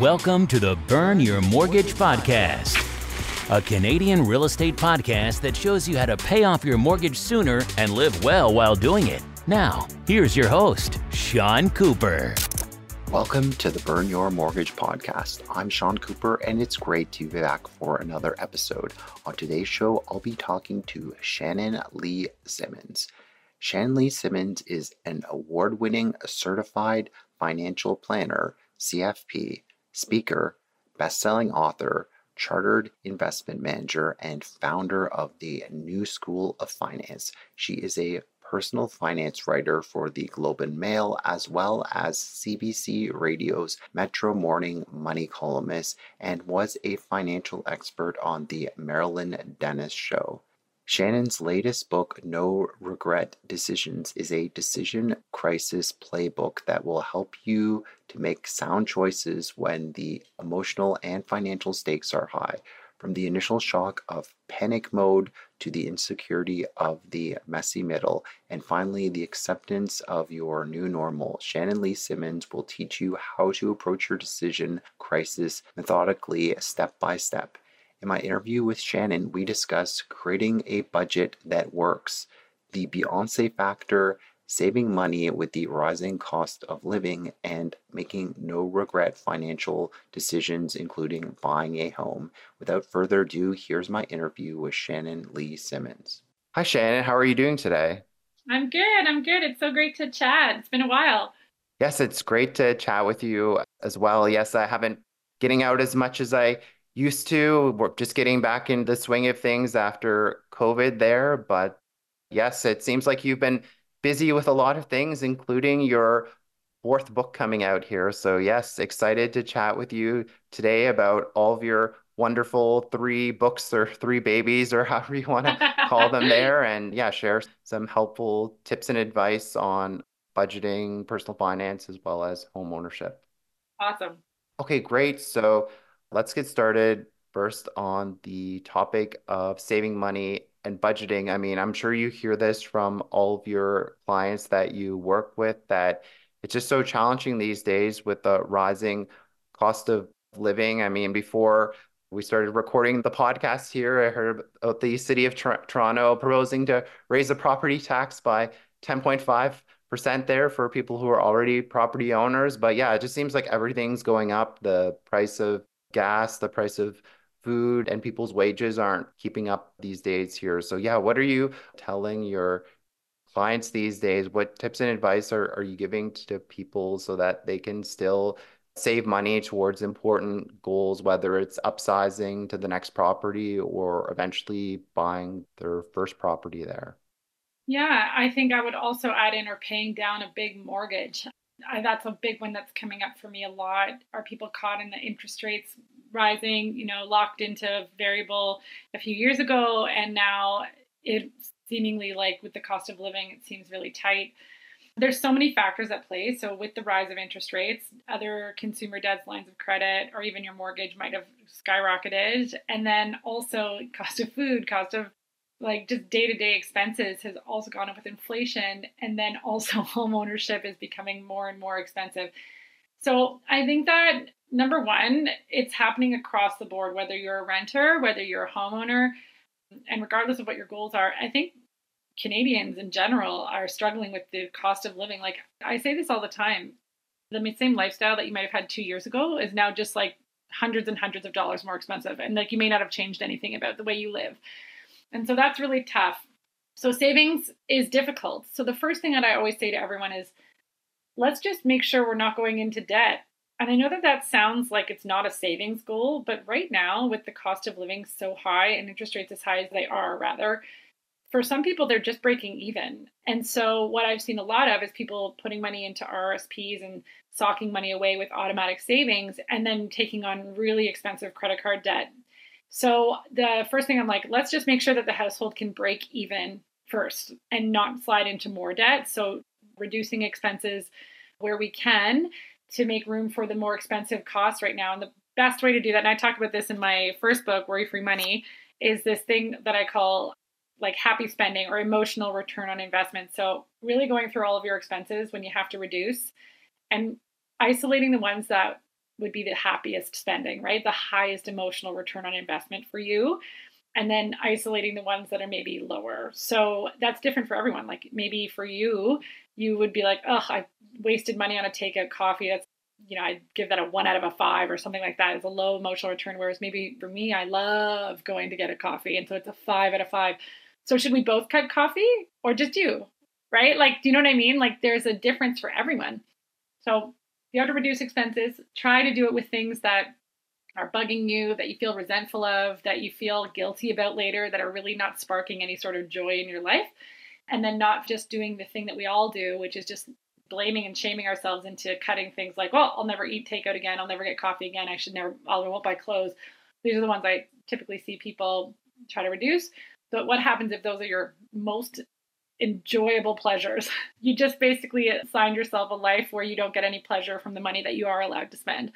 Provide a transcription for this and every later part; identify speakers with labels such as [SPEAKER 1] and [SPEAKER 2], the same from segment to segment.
[SPEAKER 1] Welcome to the Burn Your Mortgage Podcast, a Canadian real estate podcast that shows you how to pay off your mortgage sooner and live well while doing it. Now, here's your host, Sean Cooper.
[SPEAKER 2] Welcome to the Burn Your Mortgage podcast. I'm Sean Cooper, and it's great to be back for another episode. On today's show, I'll be talking to Shannon Lee Simmons. Shannon Lee Simmons is an award winning certified financial planner, CFP, speaker, best-selling author, chartered investment manager, and founder of the New School of Finance. She is a personal finance writer for the Globe and Mail, as well as CBC Radio's Metro Morning Money columnist, and was a financial expert on the Marilyn Denis Show. Shannon's latest book, No Regret Decisions, is a decision crisis playbook that will help you to make sound choices when the emotional and financial stakes are high. From the initial shock of panic mode to the insecurity of the messy middle, and finally the acceptance of your new normal, Shannon Lee Simmons will teach you how to approach your decision crisis methodically, step by step. In my interview with Shannon, we discuss creating a budget that works, the Beyonce factor, saving money with the rising cost of living, and making no regret financial decisions, including buying a home. Without further ado, here's my interview with Shannon Lee Simmons. Hi, Shannon. How are you doing today?
[SPEAKER 3] I'm good. I'm good. It's so great to chat. It's been a while.
[SPEAKER 2] Yes, it's great to chat with you as well. Yes, I haven't getting out as much as I used to. We're just getting back in the swing of things after COVID there. But yes, it seems like you've been busy with a lot of things, including your fourth book coming out here. So, yes, excited to chat with you today about all of your wonderful three books or three babies or however you want to call them there. And yeah, share some helpful tips and advice on budgeting, personal finance, as well as home ownership.
[SPEAKER 3] Awesome.
[SPEAKER 2] Okay, great. So, Let's get started first on the topic of saving money and budgeting. I mean, I'm sure you hear this from all of your clients that you work with that it's just so challenging these days with the rising cost of living. I mean, before we started recording the podcast here, I heard about the city of Toronto proposing to raise the property tax by 10.5 percent there for people who are already property owners. But yeah, it just seems like everything's going up. The price of gas, the price of food, and people's wages aren't keeping up these days here. So, yeah, what are you telling your clients these days? What tips and advice are, are you giving to people so that they can still save money towards important goals, whether it's upsizing to the next property or eventually buying their first property there?
[SPEAKER 3] Yeah, I think I would also add in or paying down a big mortgage. I, that's a big one that's coming up for me a lot. Are people caught in the interest rates rising, you know, locked into variable a few years ago, and now it seemingly like with the cost of living, it seems really tight. There's so many factors at play. So, with the rise of interest rates, other consumer debts, lines of credit, or even your mortgage might have skyrocketed. And then also, cost of food, cost of like just day to day expenses has also gone up with inflation. And then also, home ownership is becoming more and more expensive. So I think that number one, it's happening across the board, whether you're a renter, whether you're a homeowner, and regardless of what your goals are. I think Canadians in general are struggling with the cost of living. Like I say this all the time the same lifestyle that you might have had two years ago is now just like hundreds and hundreds of dollars more expensive. And like you may not have changed anything about the way you live. And so that's really tough. So savings is difficult. So the first thing that I always say to everyone is let's just make sure we're not going into debt. And I know that that sounds like it's not a savings goal, but right now, with the cost of living so high and interest rates as high as they are, rather, for some people, they're just breaking even. And so, what I've seen a lot of is people putting money into RSPs and socking money away with automatic savings and then taking on really expensive credit card debt. So, the first thing I'm like, let's just make sure that the household can break even first and not slide into more debt. So, reducing expenses where we can to make room for the more expensive costs right now. And the best way to do that, and I talked about this in my first book, Worry Free Money, is this thing that I call like happy spending or emotional return on investment. So, really going through all of your expenses when you have to reduce and isolating the ones that would be the happiest spending, right? The highest emotional return on investment for you. And then isolating the ones that are maybe lower. So that's different for everyone. Like maybe for you, you would be like, oh, I wasted money on a takeout coffee. That's, you know, I'd give that a one out of a five or something like that. It's a low emotional return. Whereas maybe for me, I love going to get a coffee. And so it's a five out of five. So should we both cut coffee or just you? Right? Like, do you know what I mean? Like there's a difference for everyone. So you have to reduce expenses. Try to do it with things that are bugging you, that you feel resentful of, that you feel guilty about later, that are really not sparking any sort of joy in your life. And then not just doing the thing that we all do, which is just blaming and shaming ourselves into cutting things like, well, I'll never eat takeout again. I'll never get coffee again. I should never, I won't buy clothes. These are the ones I typically see people try to reduce. But what happens if those are your most enjoyable pleasures. You just basically assign yourself a life where you don't get any pleasure from the money that you are allowed to spend.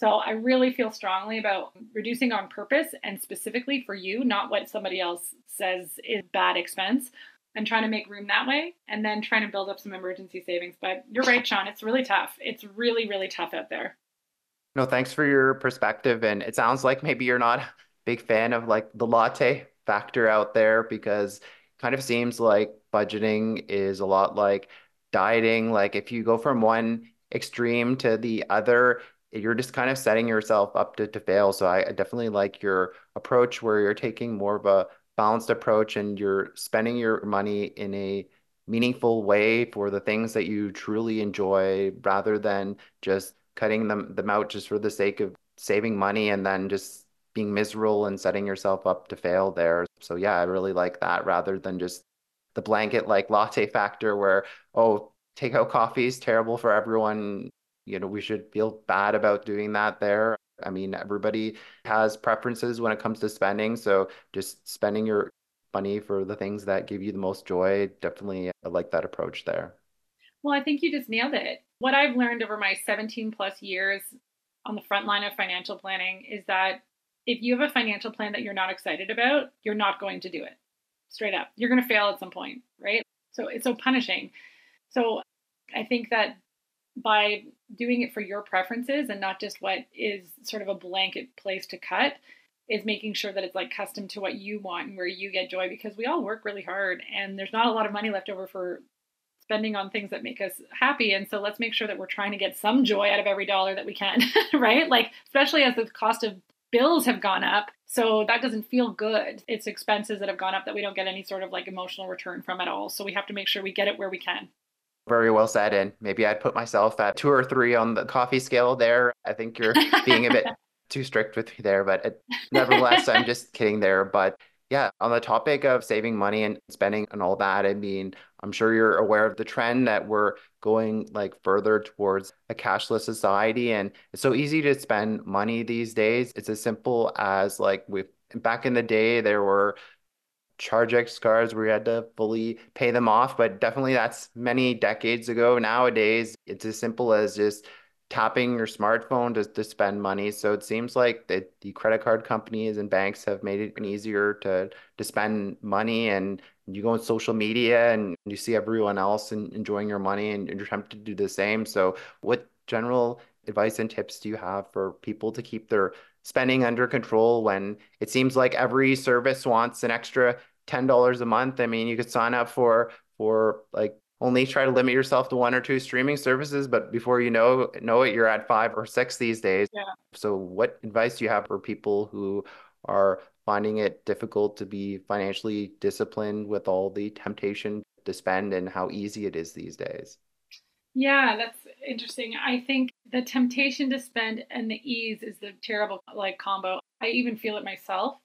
[SPEAKER 3] So I really feel strongly about reducing on purpose and specifically for you, not what somebody else says is bad expense, and trying to make room that way and then trying to build up some emergency savings. But you're right, Sean, it's really tough. It's really, really tough out there.
[SPEAKER 2] No, thanks for your perspective. And it sounds like maybe you're not a big fan of like the latte factor out there because kind of seems like budgeting is a lot like dieting. Like if you go from one extreme to the other, you're just kind of setting yourself up to, to fail. So I definitely like your approach where you're taking more of a balanced approach and you're spending your money in a meaningful way for the things that you truly enjoy rather than just cutting them, them out just for the sake of saving money and then just being miserable and setting yourself up to fail there. So yeah, I really like that rather than just the blanket like latte factor where oh takeout coffee is terrible for everyone. You know we should feel bad about doing that there. I mean everybody has preferences when it comes to spending so just spending your money for the things that give you the most joy definitely I like that approach there.
[SPEAKER 3] Well i think you just nailed it. What i've learned over my 17 plus years on the front line of financial planning is that if you have a financial plan that you're not excited about you're not going to do it straight up. You're going to fail at some point, right? So it's so punishing. So I think that by doing it for your preferences and not just what is sort of a blanket place to cut is making sure that it's like custom to what you want and where you get joy because we all work really hard and there's not a lot of money left over for spending on things that make us happy and so let's make sure that we're trying to get some joy out of every dollar that we can right like especially as the cost of bills have gone up. So that doesn't feel good. It's expenses that have gone up that we don't get any sort of like emotional return from at all. So we have to make sure we get it where we can.
[SPEAKER 2] Very well said. And maybe I'd put myself at two or three on the coffee scale there. I think you're being a bit too strict with me there, but it, nevertheless, I'm just kidding there. But yeah, on the topic of saving money and spending and all that, I mean, I'm sure you're aware of the trend that we're going like further towards a cashless society. And it's so easy to spend money these days. It's as simple as like we back in the day, there were Chargex cards where you had to fully pay them off, but definitely that's many decades ago. Nowadays, it's as simple as just tapping your smartphone to, to spend money. So it seems like the, the credit card companies and banks have made it easier to to spend money and you go on social media and you see everyone else and enjoying your money and you're tempted to do the same. So what general advice and tips do you have for people to keep their spending under control when it seems like every service wants an extra $10 a month? I mean, you could sign up for for like only try to limit yourself to one or two streaming services, but before you know know it, you're at five or six these days.
[SPEAKER 3] Yeah.
[SPEAKER 2] So, what advice do you have for people who are finding it difficult to be financially disciplined with all the temptation to spend and how easy it is these days?
[SPEAKER 3] Yeah, that's interesting. I think the temptation to spend and the ease is the terrible like combo. I even feel it myself.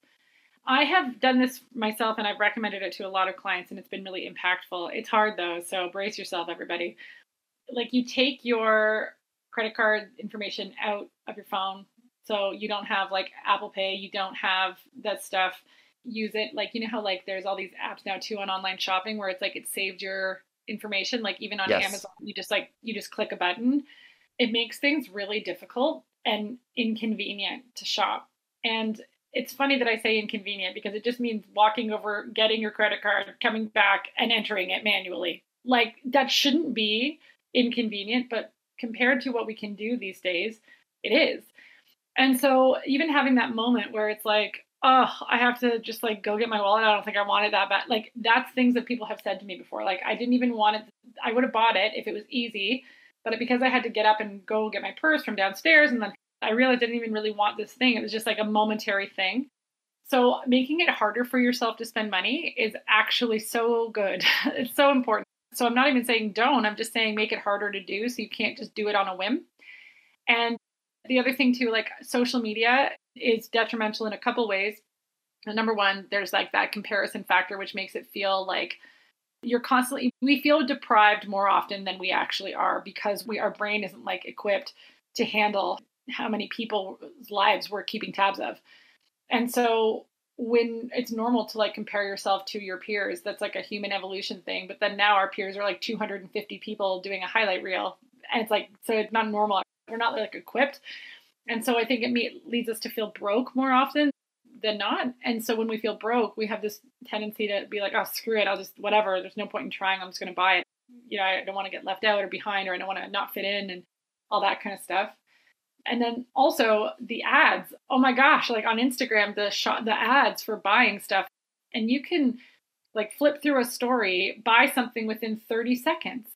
[SPEAKER 3] I have done this myself and I've recommended it to a lot of clients and it's been really impactful. It's hard though, so brace yourself, everybody. Like you take your credit card information out of your phone. So you don't have like Apple Pay, you don't have that stuff. Use it like you know how like there's all these apps now too on online shopping where it's like it saved your information. Like even on yes. Amazon, you just like you just click a button. It makes things really difficult and inconvenient to shop. And it's funny that I say inconvenient because it just means walking over, getting your credit card, coming back, and entering it manually. Like that shouldn't be inconvenient, but compared to what we can do these days, it is. And so even having that moment where it's like, oh, I have to just like go get my wallet. I don't think I want it that bad. Like that's things that people have said to me before. Like I didn't even want it. I would have bought it if it was easy, but because I had to get up and go get my purse from downstairs, and then I realized I didn't even really want this thing. It was just like a momentary thing. So making it harder for yourself to spend money is actually so good. it's so important. So I'm not even saying don't. I'm just saying make it harder to do so you can't just do it on a whim. And the other thing too, like social media is detrimental in a couple ways. Number one, there's like that comparison factor, which makes it feel like you're constantly we feel deprived more often than we actually are because we our brain isn't like equipped to handle how many people's lives we're keeping tabs of. And so when it's normal to like compare yourself to your peers, that's like a human evolution thing. But then now our peers are like 250 people doing a highlight reel. And it's like, so it's not normal. We're not like equipped. And so I think it leads us to feel broke more often than not. And so when we feel broke, we have this tendency to be like, oh, screw it. I'll just, whatever. There's no point in trying. I'm just going to buy it. You know, I don't want to get left out or behind or I don't want to not fit in and all that kind of stuff. And then also the ads. Oh my gosh, like on Instagram, the shot, the ads for buying stuff. And you can like flip through a story, buy something within 30 seconds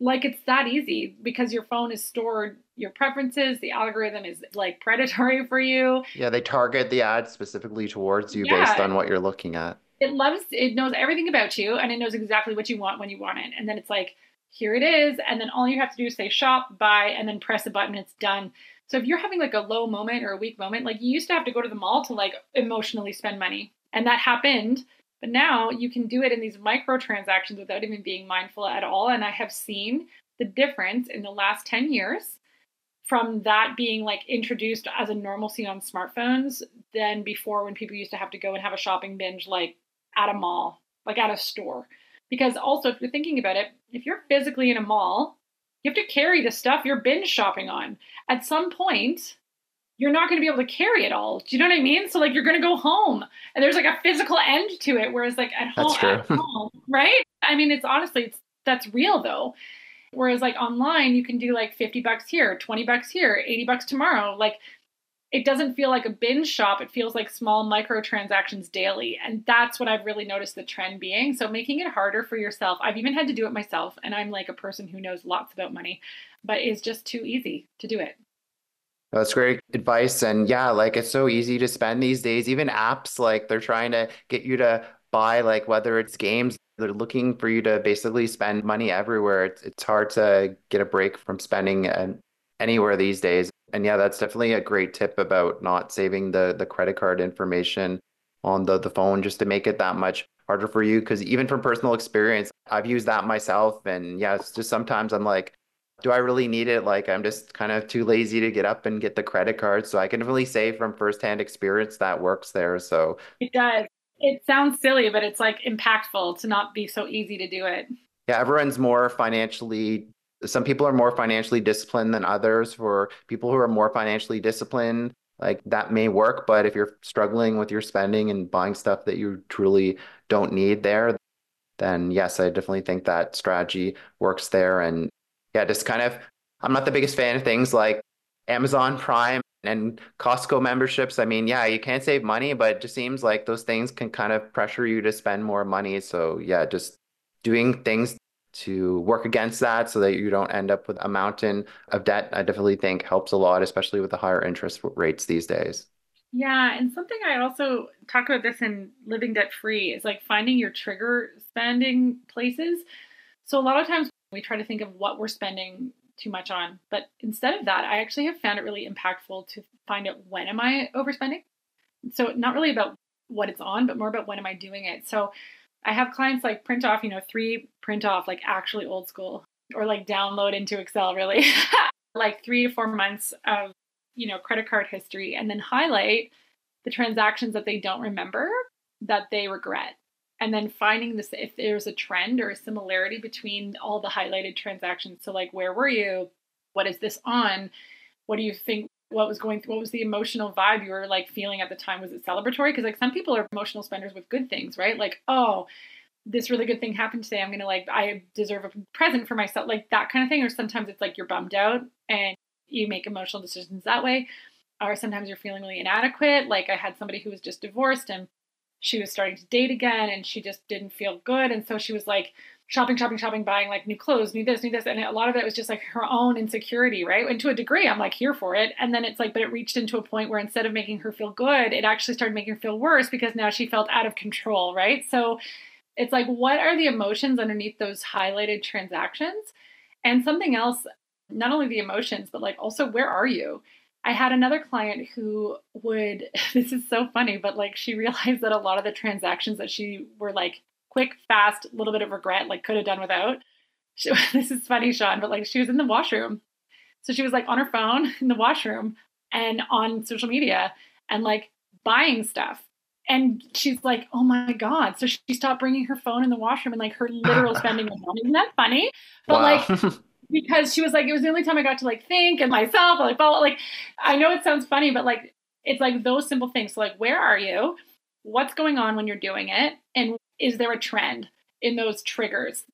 [SPEAKER 3] like it's that easy because your phone is stored your preferences the algorithm is like predatory for you
[SPEAKER 2] yeah they target the ads specifically towards you yeah. based on what you're looking at
[SPEAKER 3] it loves it knows everything about you and it knows exactly what you want when you want it and then it's like here it is and then all you have to do is say shop buy and then press a button it's done so if you're having like a low moment or a weak moment like you used to have to go to the mall to like emotionally spend money and that happened but now you can do it in these micro transactions without even being mindful at all. And I have seen the difference in the last 10 years from that being like introduced as a normalcy on smartphones than before when people used to have to go and have a shopping binge like at a mall, like at a store. Because also, if you're thinking about it, if you're physically in a mall, you have to carry the stuff you're binge shopping on. At some point, you're not going to be able to carry it all. Do you know what I mean? So like you're going to go home and there's like a physical end to it. Whereas like at home, at home, right? I mean, it's honestly, it's that's real though. Whereas like online, you can do like 50 bucks here, 20 bucks here, 80 bucks tomorrow. Like it doesn't feel like a binge shop. It feels like small micro transactions daily. And that's what I've really noticed the trend being. So making it harder for yourself. I've even had to do it myself. And I'm like a person who knows lots about money, but it's just too easy to do it.
[SPEAKER 2] That's great advice. And yeah, like it's so easy to spend these days. Even apps, like they're trying to get you to buy, like whether it's games, they're looking for you to basically spend money everywhere. It's, it's hard to get a break from spending anywhere these days. And yeah, that's definitely a great tip about not saving the the credit card information on the, the phone just to make it that much harder for you. Cause even from personal experience, I've used that myself. And yeah, it's just sometimes I'm like, do I really need it? Like, I'm just kind of too lazy to get up and get the credit card. So I can really say from firsthand experience that works there. So
[SPEAKER 3] it does. It sounds silly, but it's like impactful to not be so easy to do it.
[SPEAKER 2] Yeah, everyone's more financially, some people are more financially disciplined than others. For people who are more financially disciplined, like that may work. But if you're struggling with your spending and buying stuff that you truly don't need there, then yes, I definitely think that strategy works there. And yeah, just kind of, I'm not the biggest fan of things like Amazon Prime and Costco memberships. I mean, yeah, you can't save money, but it just seems like those things can kind of pressure you to spend more money. So, yeah, just doing things to work against that so that you don't end up with a mountain of debt, I definitely think helps a lot, especially with the higher interest rates these days.
[SPEAKER 3] Yeah, and something I also talk about this in living debt free is like finding your trigger spending places. So a lot of times we try to think of what we're spending too much on. But instead of that, I actually have found it really impactful to find out when am I overspending. So not really about what it's on, but more about when am I doing it. So I have clients like print off, you know, three print off, like actually old school, or like download into Excel, really, like three to four months of, you know, credit card history, and then highlight the transactions that they don't remember that they regret. And then finding this if there's a trend or a similarity between all the highlighted transactions. So like where were you? What is this on? What do you think what was going through what was the emotional vibe you were like feeling at the time was it celebratory because like some people are emotional spenders with good things right like oh this really good thing happened today i'm gonna like i deserve a present for myself like that kind of thing or sometimes it's like you're bummed out and you make emotional decisions that way. Or sometimes you're feeling really inadequate. Like I had somebody who was just divorced and she was starting to date again and she just didn't feel good. And so she was like shopping, shopping, shopping, buying like new clothes, new this, new this. And a lot of it was just like her own insecurity, right? And to a degree, I'm like here for it. And then it's like, but it reached into a point where instead of making her feel good, it actually started making her feel worse because now she felt out of control, right? So it's like, what are the emotions underneath those highlighted transactions? And something else, not only the emotions, but like also, where are you? I had another client who would, this is so funny, but like she realized that a lot of the transactions that she were like quick, fast, little bit of regret, like could have done without. She, this is funny, Sean, but like she was in the washroom. So she was like on her phone in the washroom and on social media and like buying stuff. And she's like, oh my God. So she stopped bringing her phone in the washroom and like her literal spending was on. Isn't that funny? But wow. like, because she was like, it was the only time I got to like think and myself, like, well, like, I know it sounds funny, but like, it's like those simple things. So, like, where are you? What's going on when you're doing it? And is there a trend in those triggers?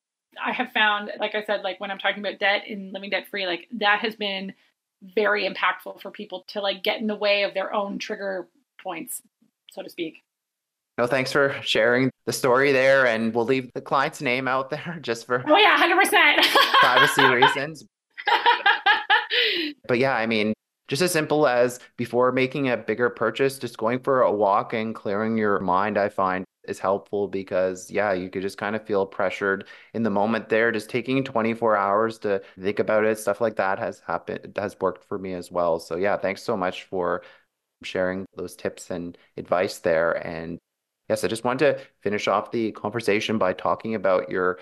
[SPEAKER 3] I have found, like I said, like when I'm talking about debt and living debt free, like that has been very impactful for people to like get in the way of their own trigger points, so to speak.
[SPEAKER 2] No, thanks for sharing the story there, and we'll leave the client's name out there just for
[SPEAKER 3] oh yeah, hundred percent
[SPEAKER 2] privacy reasons. but yeah, I mean, just as simple as before making a bigger purchase, just going for a walk and clearing your mind, I find is helpful because yeah, you could just kind of feel pressured in the moment there. Just taking 24 hours to think about it, stuff like that has happened has worked for me as well. So yeah, thanks so much for sharing those tips and advice there. And Yes, I just wanted to finish off the conversation by talking about your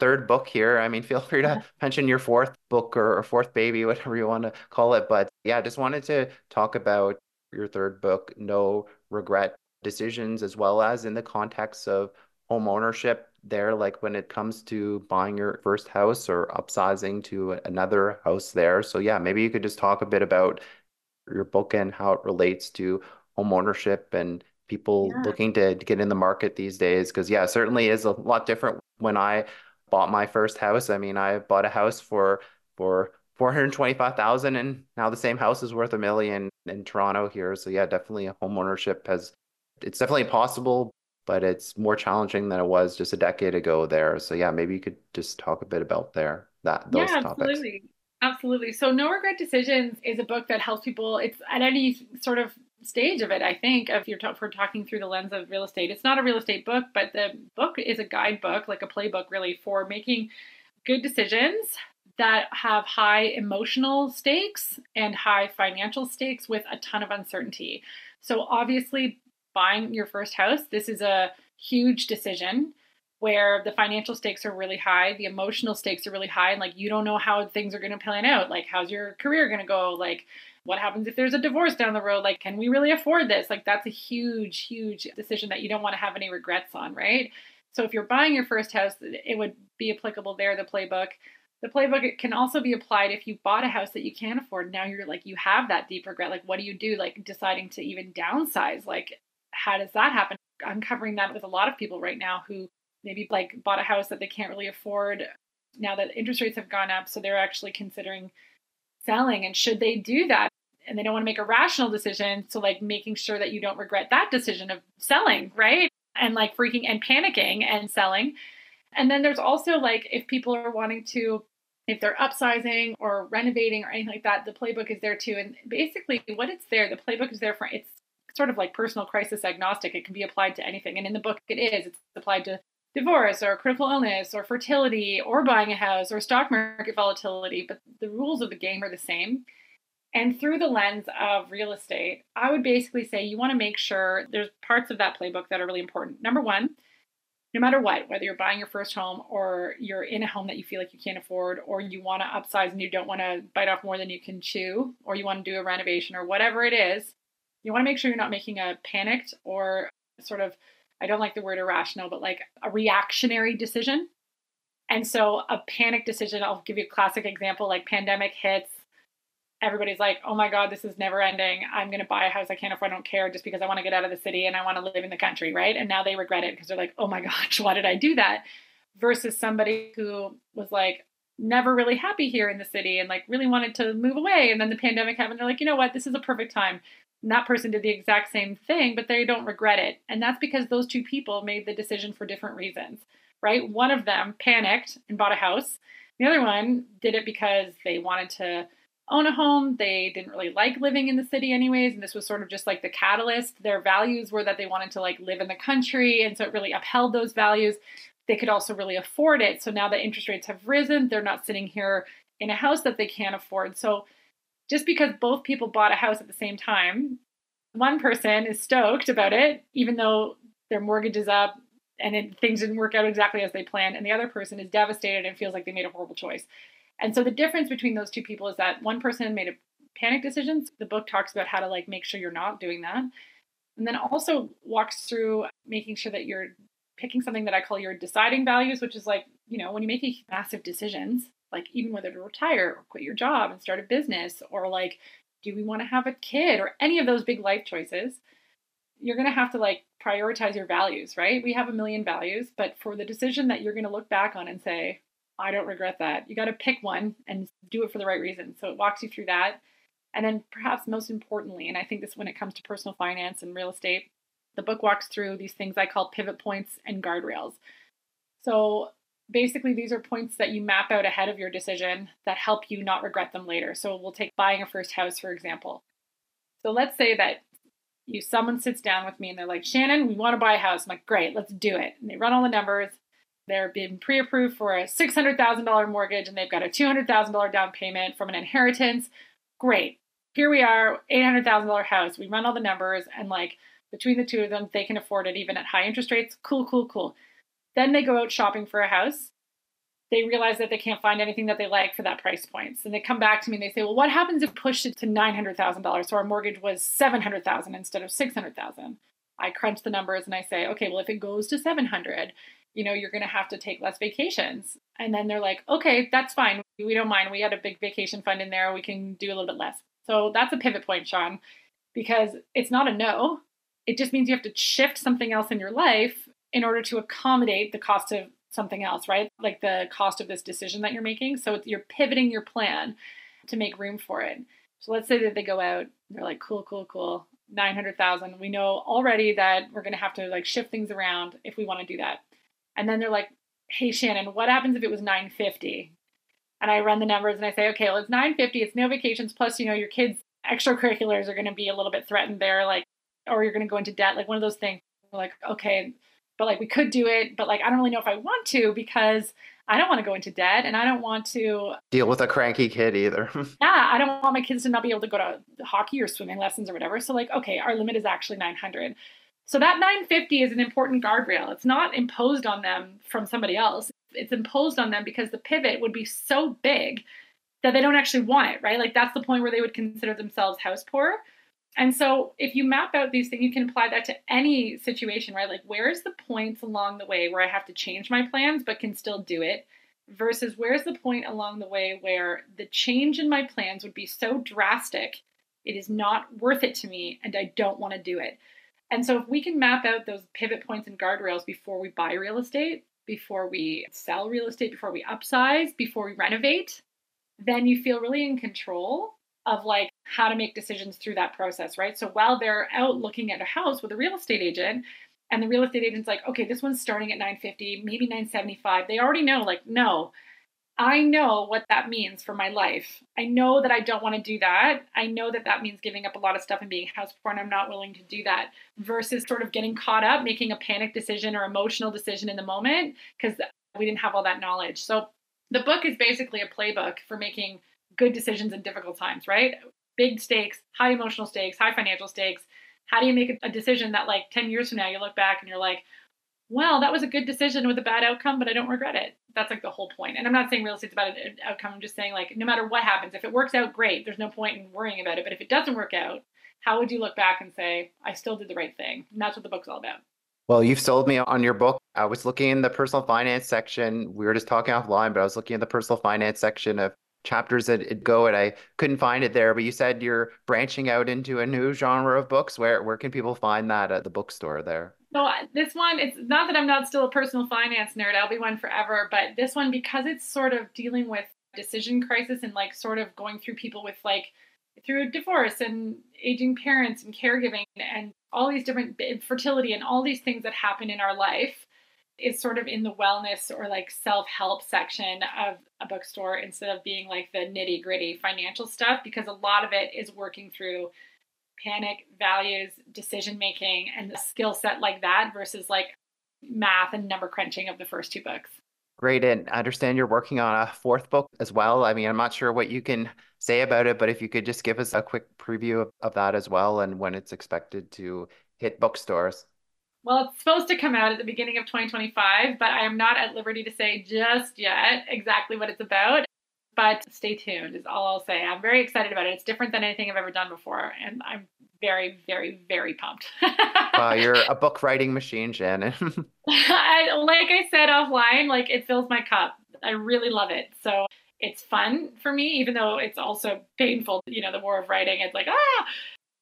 [SPEAKER 2] third book here. I mean, feel free to mention your fourth book or, or fourth baby, whatever you want to call it. But yeah, I just wanted to talk about your third book, No Regret Decisions, as well as in the context of home ownership there, like when it comes to buying your first house or upsizing to another house there. So yeah, maybe you could just talk a bit about your book and how it relates to home ownership and people yeah. looking to, get in the market these days because yeah certainly is a lot different when i bought my first house i mean i bought a house for for 425,000 and now the same house is worth a million in Toronto here so yeah definitely home ownership has it's definitely possible but it's more challenging than it was just a decade ago there so yeah maybe you could just talk a bit about there that those yeah, topics
[SPEAKER 3] absolutely absolutely so no regret decisions is a book that helps people it's at any sort of stage of it, I think, if you're ta- for talking through the lens of real estate. It's not a real estate book, but the book is a guidebook, like a playbook, really, for making good decisions that have high emotional stakes and high financial stakes with a ton of uncertainty. So, obviously, buying your first house, this is a huge decision where the financial stakes are really high, the emotional stakes are really high, and like you don't know how things are going to plan out. Like, how's your career going to go? Like, what happens if there's a divorce down the road? Like, can we really afford this? Like, that's a huge, huge decision that you don't want to have any regrets on, right? So, if you're buying your first house, it would be applicable there, the playbook. The playbook can also be applied if you bought a house that you can't afford. Now you're like, you have that deep regret. Like, what do you do? Like, deciding to even downsize. Like, how does that happen? I'm covering that with a lot of people right now who maybe like bought a house that they can't really afford now that interest rates have gone up. So they're actually considering selling. And should they do that? and they don't want to make a rational decision. So, like, making sure that you don't regret that decision of selling, right? And like freaking and panicking and selling. And then there's also like, if people are wanting to, if they're upsizing or renovating or anything like that, the playbook is there too. And basically, what it's there, the playbook is there for it's sort of like personal crisis agnostic. It can be applied to anything. And in the book, it is. It's applied to divorce or critical illness or fertility or buying a house or stock market volatility. But the rules of the game are the same. And through the lens of real estate, I would basically say you want to make sure there's parts of that playbook that are really important. Number one, no matter what, whether you're buying your first home or you're in a home that you feel like you can't afford, or you want to upsize and you don't want to bite off more than you can chew, or you want to do a renovation or whatever it is, you want to make sure you're not making a panicked or sort of, I don't like the word irrational, but like a reactionary decision. And so a panic decision, I'll give you a classic example like pandemic hits, everybody's like, oh my God, this is never ending. I'm going to buy a house I can't afford. I don't care just because I want to get out of the city and I want to live in the country, right? And now they regret it because they're like, oh my gosh, why did I do that? Versus somebody who was like, never really happy here in the city and like really wanted to move away. And then the pandemic happened. They're like, you know what? This is a perfect time. And that person did the exact same thing, but they don't regret it. And that's because those two people made the decision for different reasons, right? One of them panicked and bought a house. The other one did it because they wanted to own a home. They didn't really like living in the city anyways, and this was sort of just like the catalyst. Their values were that they wanted to like live in the country, and so it really upheld those values. They could also really afford it. So now that interest rates have risen, they're not sitting here in a house that they can't afford. So just because both people bought a house at the same time, one person is stoked about it, even though their mortgage is up and it, things didn't work out exactly as they planned, and the other person is devastated and feels like they made a horrible choice. And so the difference between those two people is that one person made a panic decisions. The book talks about how to like make sure you're not doing that. And then also walks through making sure that you're picking something that I call your deciding values, which is like, you know, when you make massive decisions, like even whether to retire or quit your job and start a business, or like, do we want to have a kid, or any of those big life choices, you're going to have to like prioritize your values, right? We have a million values, but for the decision that you're going to look back on and say, I don't regret that. You got to pick one and do it for the right reason. So it walks you through that. And then perhaps most importantly, and I think this when it comes to personal finance and real estate, the book walks through these things I call pivot points and guardrails. So basically these are points that you map out ahead of your decision that help you not regret them later. So we'll take buying a first house for example. So let's say that you someone sits down with me and they're like, "Shannon, we want to buy a house." I'm like, "Great, let's do it." And they run all the numbers they're being pre approved for a $600,000 mortgage and they've got a $200,000 down payment from an inheritance. Great. Here we are, $800,000 house. We run all the numbers and like between the two of them, they can afford it even at high interest rates. Cool, cool, cool. Then they go out shopping for a house. They realize that they can't find anything that they like for that price point. So they come back to me and they say, "Well, what happens if pushed it to $900,000 so our mortgage was 700,000 instead of 600,000?" I crunch the numbers and I say, "Okay, well if it goes to 700, you know, you're going to have to take less vacations. And then they're like, okay, that's fine. We don't mind. We had a big vacation fund in there. We can do a little bit less. So that's a pivot point, Sean, because it's not a no. It just means you have to shift something else in your life in order to accommodate the cost of something else, right? Like the cost of this decision that you're making. So you're pivoting your plan to make room for it. So let's say that they go out, they're like, cool, cool, cool, 900,000. We know already that we're going to have to like shift things around if we want to do that. And then they're like, hey, Shannon, what happens if it was 950? And I run the numbers and I say, okay, well, it's 950. It's no vacations. Plus, you know, your kids' extracurriculars are going to be a little bit threatened there. Like, or you're going to go into debt. Like one of those things. We're like, okay, but like we could do it. But like, I don't really know if I want to because I don't want to go into debt and I don't want to
[SPEAKER 2] deal with a cranky kid either.
[SPEAKER 3] yeah, I don't want my kids to not be able to go to hockey or swimming lessons or whatever. So like, okay, our limit is actually 900. So that 950 is an important guardrail. It's not imposed on them from somebody else. It's imposed on them because the pivot would be so big that they don't actually want it, right? Like that's the point where they would consider themselves house poor. And so if you map out these things, you can apply that to any situation, right? Like where's the points along the way where I have to change my plans but can still do it? Versus where's the point along the way where the change in my plans would be so drastic, it is not worth it to me and I don't want to do it. And so if we can map out those pivot points and guardrails before we buy real estate, before we sell real estate, before we upsize, before we renovate, then you feel really in control of like how to make decisions through that process, right? So while they're out looking at a house with a real estate agent and the real estate agent's like, "Okay, this one's starting at 950, maybe 975." They already know like, "No, I know what that means for my life. I know that I don't want to do that. I know that that means giving up a lot of stuff and being house poor, and I'm not willing to do that. Versus sort of getting caught up, making a panic decision or emotional decision in the moment because we didn't have all that knowledge. So the book is basically a playbook for making good decisions in difficult times, right? Big stakes, high emotional stakes, high financial stakes. How do you make a decision that, like, 10 years from now, you look back and you're like, well, that was a good decision with a bad outcome, but I don't regret it. That's like the whole point. And I'm not saying real estate's about uh, an outcome. I'm just saying, like, no matter what happens, if it works out, great. There's no point in worrying about it. But if it doesn't work out, how would you look back and say, I still did the right thing? And that's what the book's all about.
[SPEAKER 2] Well, you've sold me on your book. I was looking in the personal finance section. We were just talking offline, but I was looking in the personal finance section of
[SPEAKER 4] Chapters Indigo, and I couldn't find it there. But you said you're branching out into a new genre of books. Where where can people find that at the bookstore there?
[SPEAKER 3] So uh, this one, it's not that I'm not still a personal finance nerd. I'll be one forever. But this one, because it's sort of dealing with decision crisis and like sort of going through people with like through divorce and aging parents and caregiving and all these different fertility and all these things that happen in our life is sort of in the wellness or like self help section of a bookstore instead of being like the nitty gritty financial stuff because a lot of it is working through panic, values, decision making, and a skill set like that versus like math and number crunching of the first two books.
[SPEAKER 4] Great. And I understand you're working on a fourth book as well. I mean, I'm not sure what you can say about it, but if you could just give us a quick preview of, of that as well and when it's expected to hit bookstores.
[SPEAKER 3] Well, it's supposed to come out at the beginning of 2025, but I am not at liberty to say just yet exactly what it's about. But stay tuned, is all I'll say. I'm very excited about it. It's different than anything I've ever done before, and I'm very, very, very pumped.
[SPEAKER 4] wow, you're a book writing machine, Shannon.
[SPEAKER 3] I, like I said offline, like it fills my cup. I really love it. So it's fun for me, even though it's also painful. You know, the war of writing, it's like, ah,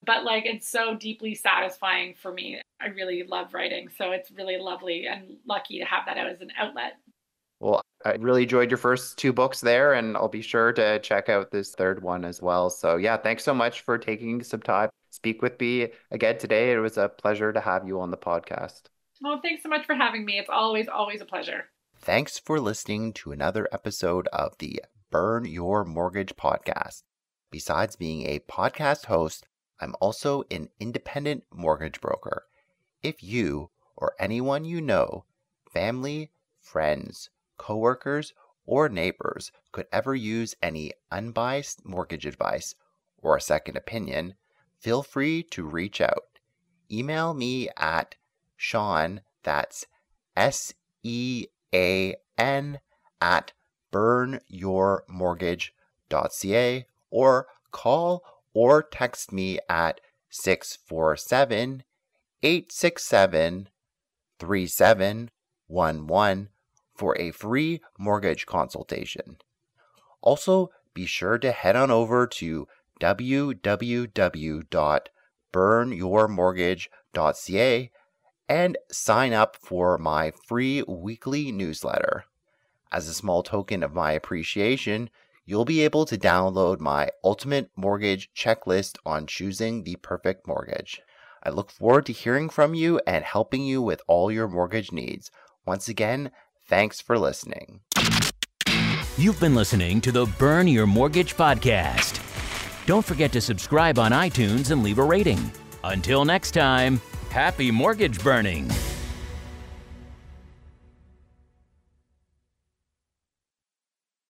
[SPEAKER 3] but like it's so deeply satisfying for me. I really love writing. So it's really lovely and lucky to have that out as an outlet.
[SPEAKER 4] Well, I really enjoyed your first two books there, and I'll be sure to check out this third one as well. So, yeah, thanks so much for taking some time speak with me again today. It was a pleasure to have you on the podcast.
[SPEAKER 3] Well, thanks so much for having me. It's always, always a pleasure.
[SPEAKER 4] Thanks for listening to another episode of the Burn Your Mortgage podcast. Besides being a podcast host, I'm also an independent mortgage broker. If you or anyone you know, family, friends, coworkers, or neighbors could ever use any unbiased mortgage advice or a second opinion, feel free to reach out. Email me at Sean, that's S E A N, at burnyourmortgage.ca or call or text me at 647 867 3711 for a free mortgage consultation. Also, be sure to head on over to www.burnyourmortgage.ca and sign up for my free weekly newsletter. As a small token of my appreciation, you'll be able to download my ultimate mortgage checklist on choosing the perfect mortgage. I look forward to hearing from you and helping you with all your mortgage needs. Once again, thanks for listening.
[SPEAKER 1] You've been listening to the Burn Your Mortgage podcast. Don't forget to subscribe on iTunes and leave a rating. Until next time, happy mortgage burning.